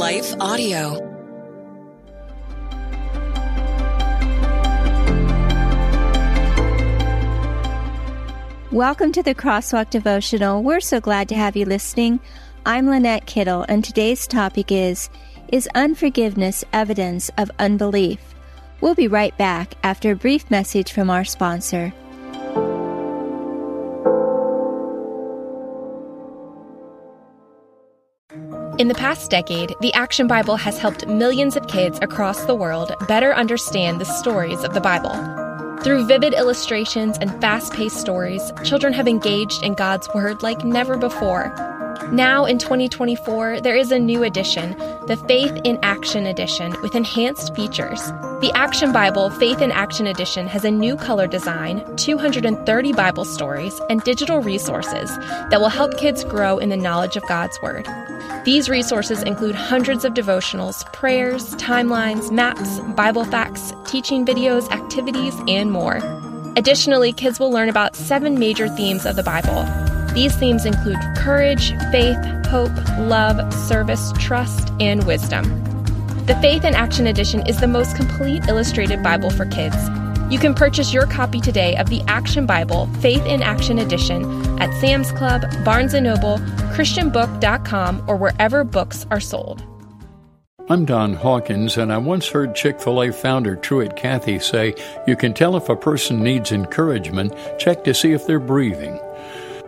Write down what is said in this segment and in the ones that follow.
Life Audio. Welcome to the Crosswalk Devotional. We're so glad to have you listening. I'm Lynette Kittle, and today's topic is Is unforgiveness evidence of unbelief? We'll be right back after a brief message from our sponsor. In the past decade, the Action Bible has helped millions of kids across the world better understand the stories of the Bible. Through vivid illustrations and fast paced stories, children have engaged in God's Word like never before. Now in 2024, there is a new edition, the Faith in Action Edition, with enhanced features. The Action Bible Faith in Action Edition has a new color design, 230 Bible stories, and digital resources that will help kids grow in the knowledge of God's Word. These resources include hundreds of devotionals, prayers, timelines, maps, Bible facts, teaching videos, activities, and more. Additionally, kids will learn about seven major themes of the Bible. These themes include courage, faith, hope, love, service, trust, and wisdom. The Faith in Action Edition is the most complete illustrated Bible for kids. You can purchase your copy today of the Action Bible Faith in Action Edition at Sam's Club, Barnes & Noble, christianbook.com, or wherever books are sold. I'm Don Hawkins, and I once heard Chick fil A founder Truett Cathy say, You can tell if a person needs encouragement, check to see if they're breathing.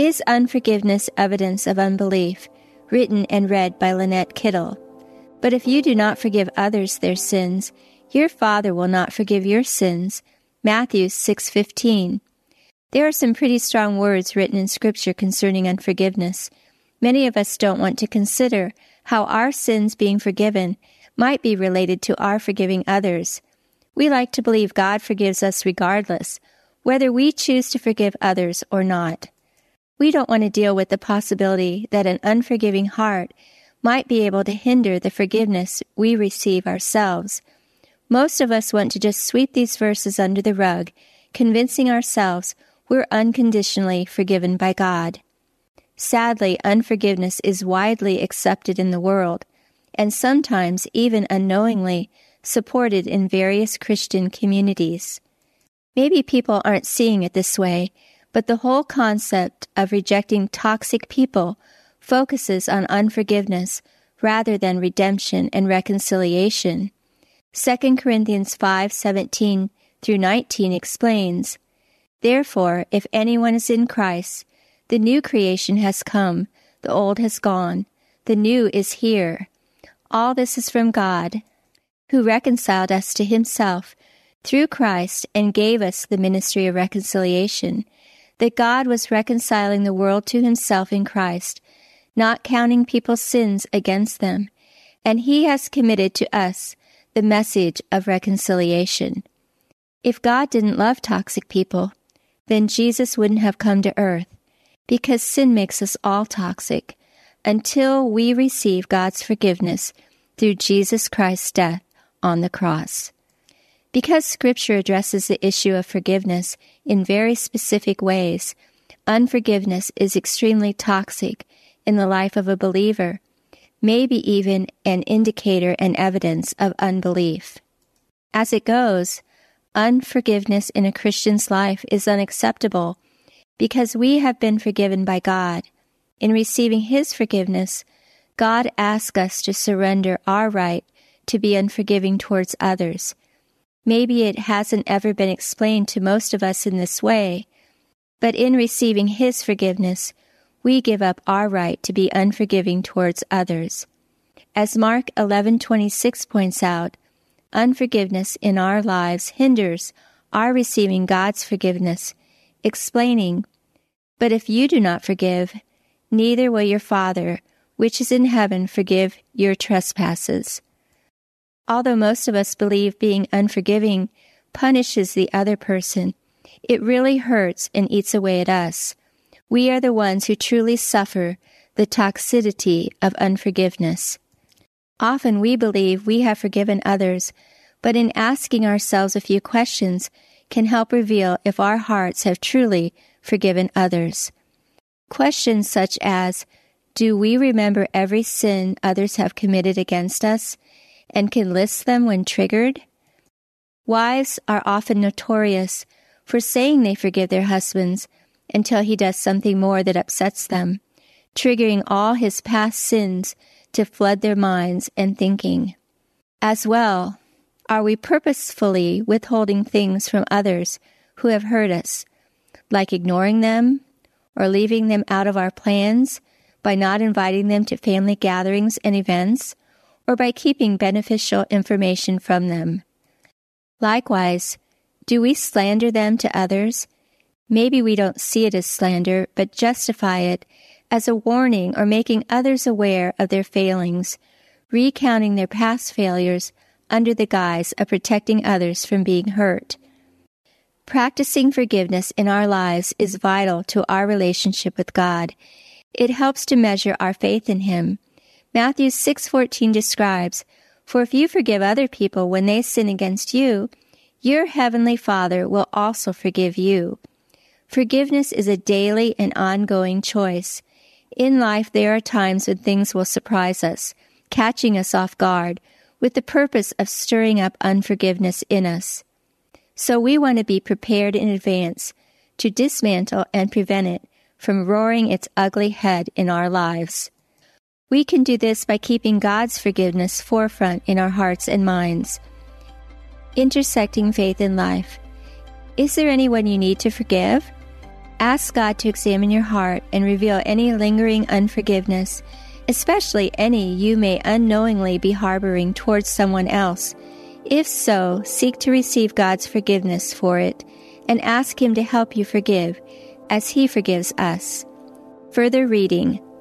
Is Unforgiveness Evidence of Unbelief? Written and read by Lynette Kittle. But if you do not forgive others their sins, your Father will not forgive your sins. Matthew 6:15. There are some pretty strong words written in scripture concerning unforgiveness. Many of us don't want to consider how our sins being forgiven might be related to our forgiving others. We like to believe God forgives us regardless, whether we choose to forgive others or not. We don't want to deal with the possibility that an unforgiving heart might be able to hinder the forgiveness we receive ourselves. Most of us want to just sweep these verses under the rug, convincing ourselves we're unconditionally forgiven by God. Sadly, unforgiveness is widely accepted in the world, and sometimes even unknowingly supported in various Christian communities. Maybe people aren't seeing it this way, but the whole concept of rejecting toxic people focuses on unforgiveness rather than redemption and reconciliation. 2 Corinthians 5:17 through 19 explains, Therefore, if anyone is in Christ, the new creation has come, the old has gone, the new is here. All this is from God, who reconciled us to himself through Christ and gave us the ministry of reconciliation that God was reconciling the world to himself in Christ, not counting people's sins against them, and he has committed to us the message of reconciliation. If God didn't love toxic people, then Jesus wouldn't have come to earth, because sin makes us all toxic until we receive God's forgiveness through Jesus Christ's death on the cross. Because Scripture addresses the issue of forgiveness in very specific ways, unforgiveness is extremely toxic in the life of a believer, maybe even an indicator and evidence of unbelief. As it goes, unforgiveness in a Christian's life is unacceptable because we have been forgiven by God. In receiving His forgiveness, God asks us to surrender our right to be unforgiving towards others Maybe it hasn't ever been explained to most of us in this way, but in receiving His forgiveness, we give up our right to be unforgiving towards others. As Mark 11:26 points out, unforgiveness in our lives hinders our receiving God's forgiveness, explaining, "But if you do not forgive, neither will your Father, which is in heaven, forgive your trespasses." Although most of us believe being unforgiving punishes the other person, it really hurts and eats away at us. We are the ones who truly suffer the toxicity of unforgiveness. Often we believe we have forgiven others, but in asking ourselves a few questions can help reveal if our hearts have truly forgiven others. Questions such as, do we remember every sin others have committed against us and can list them when triggered? Wives are often notorious for saying they forgive their husbands until he does something more that upsets them, triggering all his past sins to flood their minds and thinking. As well, are we purposefully withholding things from others who have hurt us, like ignoring them or leaving them out of our plans by not inviting them to family gatherings and events, or by keeping beneficial information from them? Likewise, do we slander them to others? Maybe we don't see it as slander, but justify it as a warning or making others aware of their failings, recounting their past failures under the guise of protecting others from being hurt. Practicing forgiveness in our lives is vital to our relationship with God. It helps to measure our faith in Him. Matthew 6:14 describes, "For if you forgive other people when they sin against you, your heavenly Father will also forgive you." Forgiveness is a daily and ongoing choice. In life, there are times when things will surprise us, catching us off guard, with the purpose of stirring up unforgiveness in us. So we want to be prepared in advance to dismantle and prevent it from roaring its ugly head in our lives. We can do this by keeping God's forgiveness forefront in our hearts and minds. Intersecting faith and life. Is there anyone you need to forgive? Ask God to examine your heart and reveal any lingering unforgiveness, especially any you may unknowingly be harboring towards someone else. If so, seek to receive God's forgiveness for it and ask Him to help you forgive as He forgives us. Further reading